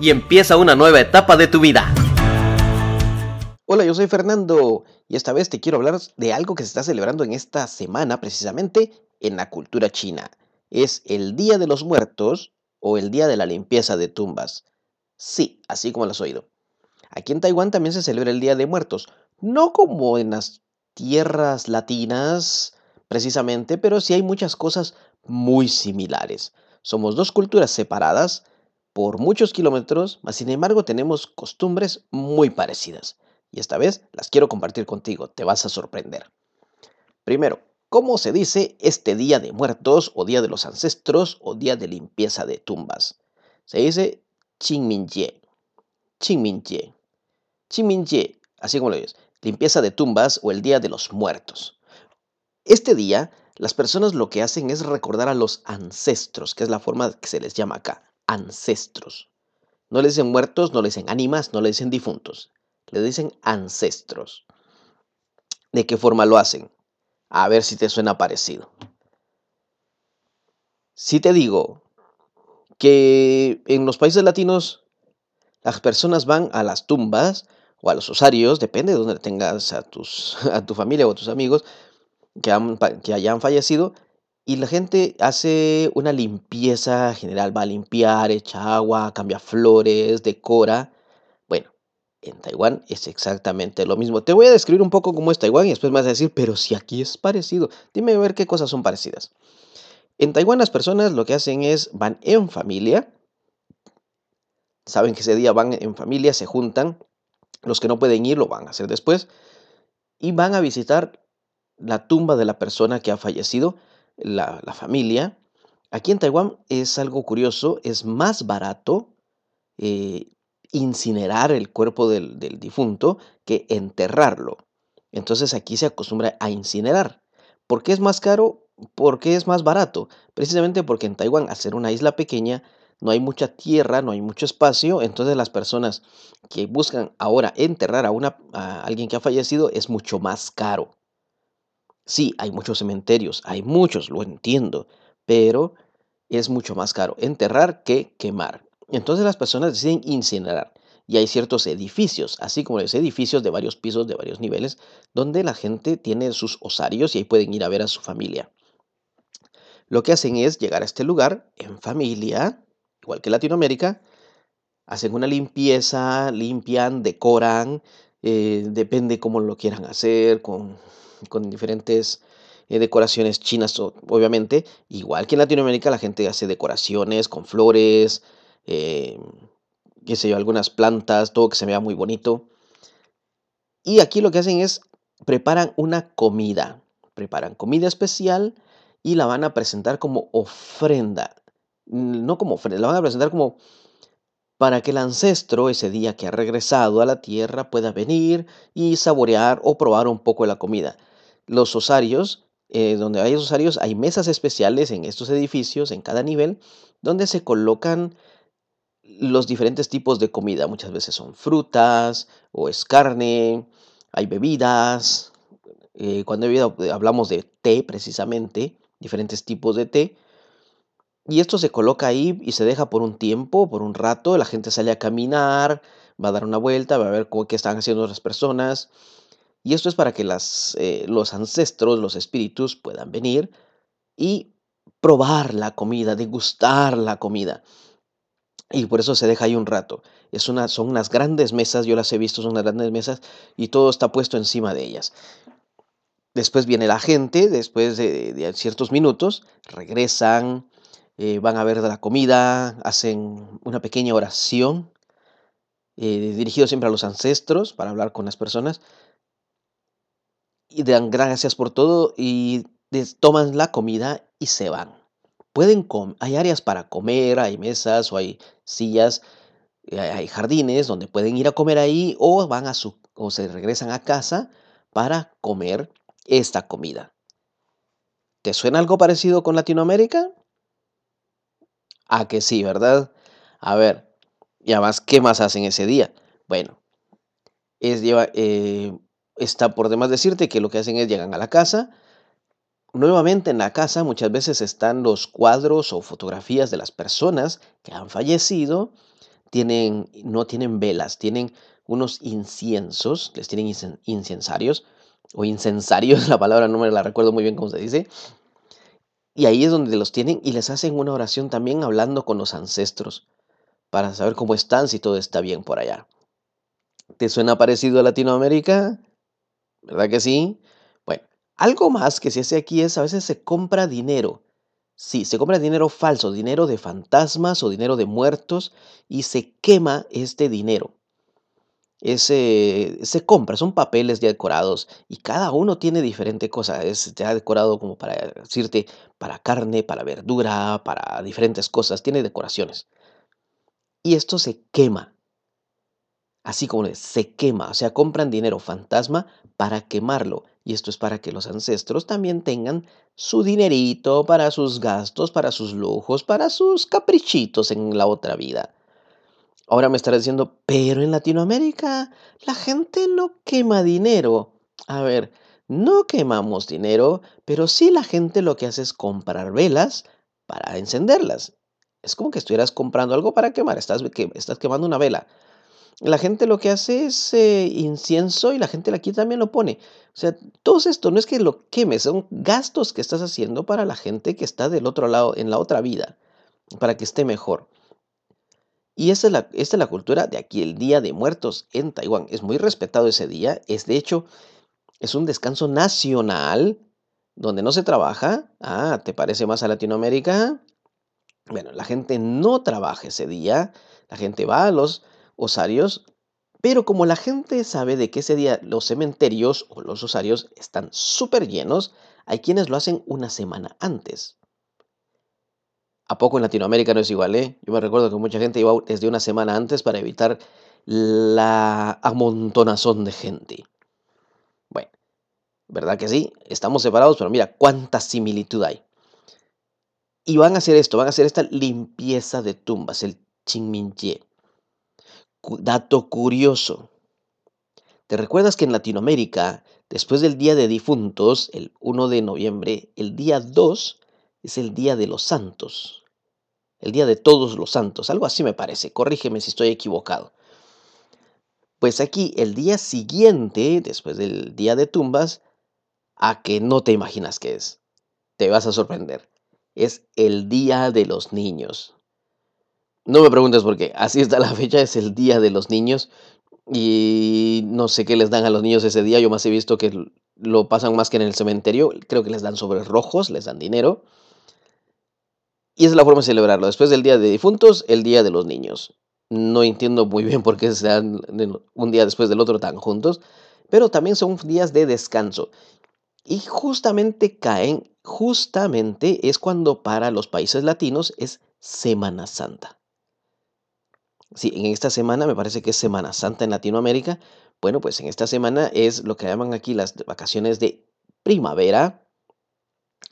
y empieza una nueva etapa de tu vida. Hola, yo soy Fernando y esta vez te quiero hablar de algo que se está celebrando en esta semana precisamente en la cultura china. Es el Día de los Muertos o el Día de la Limpieza de Tumbas. Sí, así como lo has oído. Aquí en Taiwán también se celebra el Día de Muertos, no como en las tierras latinas precisamente, pero sí hay muchas cosas muy similares. Somos dos culturas separadas, por muchos kilómetros, mas sin embargo tenemos costumbres muy parecidas. Y esta vez las quiero compartir contigo, te vas a sorprender. Primero, ¿cómo se dice este Día de Muertos o Día de los Ancestros o Día de Limpieza de Tumbas? Se dice Qingminjie. Qingminjie. Qingminjie, así como lo dices, limpieza de tumbas o el Día de los Muertos. Este día, las personas lo que hacen es recordar a los ancestros, que es la forma que se les llama acá ancestros. No le dicen muertos, no le dicen ánimas, no le dicen difuntos. Le dicen ancestros. ¿De qué forma lo hacen? A ver si te suena parecido. Si te digo que en los países latinos las personas van a las tumbas o a los osarios, depende de donde tengas a, tus, a tu familia o a tus amigos que, hayan fallecido, y la gente hace una limpieza general, va a limpiar, echa agua, cambia flores, decora. Bueno, en Taiwán es exactamente lo mismo. Te voy a describir un poco cómo es Taiwán y después me vas a decir, pero si aquí es parecido. Dime a ver qué cosas son parecidas. En Taiwán las personas lo que hacen es van en familia. Saben que ese día van en familia, se juntan. Los que no pueden ir lo van a hacer después. Y van a visitar la tumba de la persona que ha fallecido la, familia. Aquí en Taiwán es algo curioso, es más barato eh, incinerar el cuerpo del, difunto que enterrarlo. Entonces aquí se acostumbra a incinerar. ¿Por qué es más caro? ¿Por qué es más barato? Precisamente porque en Taiwán, al ser una isla pequeña, no hay mucha tierra, no hay mucho espacio, entonces las personas que buscan ahora enterrar a, una, a alguien que ha fallecido es mucho más caro. Sí, hay muchos cementerios, hay muchos, lo entiendo, pero es mucho más caro enterrar que quemar. Entonces las personas deciden incinerar. Y hay ciertos edificios, así como los edificios de varios pisos, de varios niveles, donde la gente tiene sus osarios y ahí pueden ir a ver a su familia. Lo que hacen es llegar a este lugar en familia, igual que Latinoamérica, hacen una limpieza, limpian, decoran, eh, depende cómo lo quieran hacer, con con diferentes eh, decoraciones chinas, obviamente. Igual que en Latinoamérica la gente hace decoraciones con flores, eh, qué sé yo, algunas plantas, todo que se vea muy bonito. Y aquí lo que hacen es preparan una comida, preparan comida especial y la van a presentar como ofrenda. No como ofrenda, la van a presentar como para que el ancestro ese día que ha regresado a la tierra pueda venir y saborear o probar un poco de la comida los osarios, eh, donde hay osarios, hay mesas especiales en estos edificios, en cada nivel, donde se colocan los diferentes tipos de comida. Muchas veces son frutas o es carne, hay bebidas. Eh, cuando hablamos de té precisamente, diferentes tipos de té. Y esto se coloca ahí y se deja por un tiempo, por un rato. La gente sale a caminar, va a dar una vuelta, va a ver qué están haciendo otras personas. Y esto es para que eh, los ancestros, los espíritus puedan venir y probar la comida, degustar la comida. Y por eso se deja ahí un rato. Son unas grandes mesas, yo las he visto, son unas grandes mesas y todo está puesto encima de ellas. Después viene la gente, después de, ciertos minutos, regresan, eh, van a ver la comida, hacen una pequeña oración, eh, siempre a los ancestros para hablar con las personas y dan gracias por todo y toman la comida y se van. Pueden hay áreas para comer, hay mesas o hay sillas hay jardines donde pueden ir a comer ahí o van a su o se regresan a casa para comer esta comida. ¿Te suena algo parecido con Latinoamérica? Ah, que sí, ¿verdad? A ver, y además, ¿qué más hacen ese día? Bueno, es lleva, eh, está por demás decirte que lo que hacen es llegan a la casa. Nuevamente en la casa muchas veces están los cuadros o fotografías de las personas que han fallecido. Tienen, no tienen velas, tienen unos inciensos, les tienen incensarios o incensarios, la palabra no me la recuerdo muy bien cómo se dice. Y ahí es donde los tienen y les hacen una oración también hablando con los ancestros para saber cómo están, si todo está bien por allá. ¿Te suena parecido a Latinoamérica? ¿Verdad que sí? Bueno, algo más que se hace aquí es a veces se compra dinero. Sí, se compra dinero falso, dinero de fantasmas o dinero de muertos y se quema este dinero ese, se compra, son papeles ya decorados y cada uno tiene diferente cosa. Es ya decorado como para decirte, para carne, para verdura, para diferentes cosas, tiene decoraciones. Y esto se quema. Así como se quema, o sea, compran dinero fantasma para quemarlo. Y esto es para que los ancestros también tengan su dinerito para sus gastos, para sus lujos, para sus caprichitos en la otra vida. Ahora me estarás diciendo, pero en Latinoamérica la gente no quema dinero. A ver, no quemamos dinero, pero sí la gente lo que hace es comprar velas para encenderlas. Es como que estuvieras comprando algo para quemar, estás quemando una vela. La gente lo que hace es eh, incienso y la gente aquí también lo pone. O sea, todo esto no es que lo quemes, son gastos que estás haciendo para la gente que está del otro lado, en la otra vida, para que esté mejor. Y esta es, la, es la cultura de aquí, el Día de Muertos en Taiwán. Es muy respetado ese día. Es de hecho, es un descanso nacional donde no se trabaja. Ah, ¿te parece más a Latinoamérica? Bueno, la gente no trabaja ese día. La gente va a los osarios. Pero como la gente sabe de que ese día los cementerios o los osarios están súper llenos, hay quienes lo hacen una semana antes. ¿A poco en Latinoamérica no es igual, eh? Yo me recuerdo que mucha gente iba desde una semana antes para evitar la amontonazón de gente. Bueno, ¿verdad que sí? Estamos separados, pero mira cuánta similitud hay. Y van a hacer esto, van a hacer esta limpieza de tumbas, el Qingminjie. Dato curioso. ¿Te recuerdas que en Latinoamérica, después del Día de Difuntos, el 1 de noviembre, el día 2 es el Día de los Santos? el Día de Todos los Santos, algo así me parece, corrígeme si estoy equivocado. Pues aquí el día siguiente, después del Día de Tumbas, a que no te imaginas qué es, te vas a sorprender, es el Día de los Niños. No me preguntes por qué, así está la fecha, es el Día de los Niños y no sé qué les dan a los niños ese día, yo más he visto que lo pasan más que en el cementerio, creo que les dan sobres rojos, les dan dinero y esa es la forma de celebrarlo. Después del Día de Difuntos, el Día de los Niños. No entiendo muy bien por qué se dan un día después del otro tan juntos, pero también son días de descanso. Y justamente caen, justamente es cuando para los países latinos es Semana Santa. Sí, en esta semana me parece que es Semana Santa en Latinoamérica. Bueno, pues en esta semana es lo que llaman aquí las vacaciones de primavera,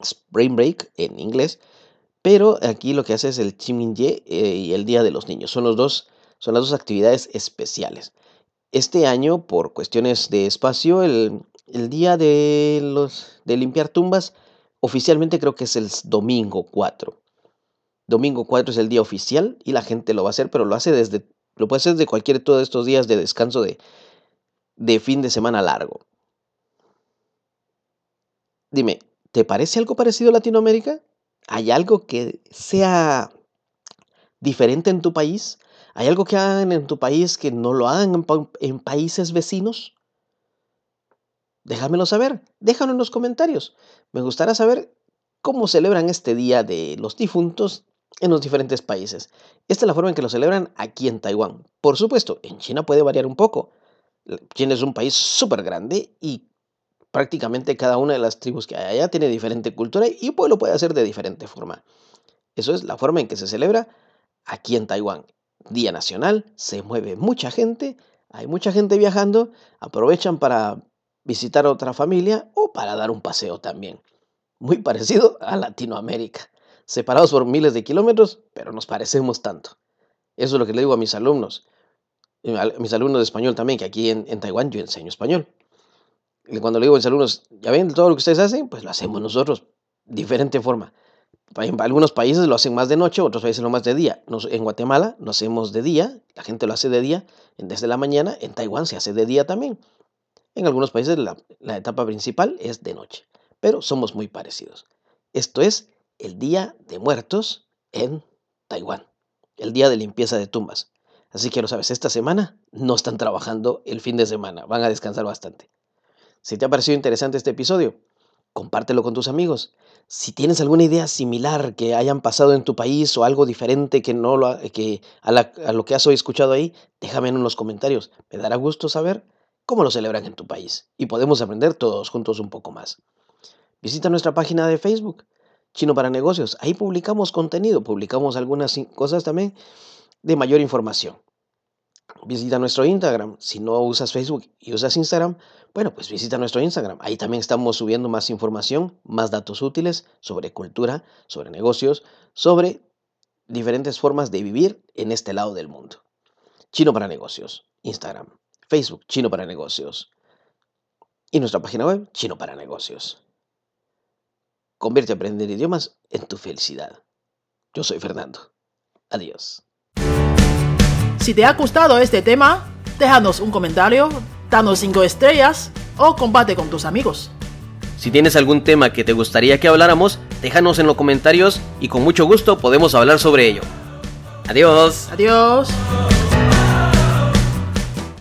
spring break en inglés, pero aquí lo que hace es el Chiminye eh, y el Día de los Niños. Son, los dos, son las dos actividades especiales. Este año, por cuestiones de espacio, el, día de, de limpiar tumbas oficialmente creo que es el domingo 4. Domingo 4 es el día oficial y la gente lo va a hacer, pero lo hace desde, lo puede hacer de cualquier todos estos días de descanso de, de fin de semana largo. Dime, ¿te parece algo parecido a Latinoamérica? ¿Hay algo que sea diferente en tu país? ¿Hay algo que hagan en tu país que no lo hagan en, países vecinos? Déjamelo saber, déjalo en los comentarios. Me gustaría saber cómo celebran este Día de los Difuntos en los diferentes países. Esta es la forma en que lo celebran aquí en Taiwán. Por supuesto, en China puede variar un poco. China es un país súper grande y prácticamente cada una de las tribus que hay allá tiene diferente cultura y lo puede hacer de diferente forma. Eso es la forma en que se celebra aquí en Taiwán. Día Nacional, se mueve mucha gente, hay mucha gente viajando, aprovechan para visitar otra familia o para dar un paseo también. Muy parecido a Latinoamérica, separados por miles de kilómetros, pero nos parecemos tanto. Eso es lo que le digo a mis alumnos, a mis alumnos de español también, que aquí en, Taiwán yo enseño español. Y cuando le digo a mis alumnos, ya ven, todo lo que ustedes hacen, pues lo hacemos nosotros, diferente forma. En algunos países lo hacen más de noche, otros países lo más de día. en Guatemala lo hacemos de día, la gente lo hace de día, desde la mañana. En Taiwán se hace de día también. En algunos países la etapa principal es de noche, pero somos muy parecidos. Esto es el Día de Muertos en Taiwán, el Día de Limpieza de Tumbas. Así que lo sabes, esta semana no están trabajando el fin de semana, van a descansar bastante. Si te ha parecido interesante este episodio, compártelo con tus amigos. Si tienes alguna idea similar que hayan pasado en tu país o algo diferente que no lo, que a, lo que has hoy escuchado ahí, déjame en los comentarios. Me dará gusto saber cómo lo celebran en tu país y podemos aprender todos juntos un poco más. Visita nuestra página de Facebook, Chino para Negocios. Ahí publicamos contenido, publicamos algunas cosas también de mayor información. Visita nuestro Instagram. Si no usas Facebook y usas Instagram, bueno, pues visita nuestro Instagram. Ahí también estamos subiendo más información, más datos útiles sobre cultura, sobre negocios, sobre diferentes formas de vivir en este lado del mundo. Chino para negocios, Instagram, Facebook, Chino para negocios. Y nuestra página web, Chino para negocios. Convierte a aprender idiomas en tu felicidad. Yo soy Fernando. Adiós. Si te ha gustado este tema, déjanos un comentario, danos 5 estrellas o comparte con tus amigos. Si tienes algún tema que te gustaría que habláramos, déjanos en los comentarios y con mucho gusto podemos hablar sobre ello. Adiós. Adiós.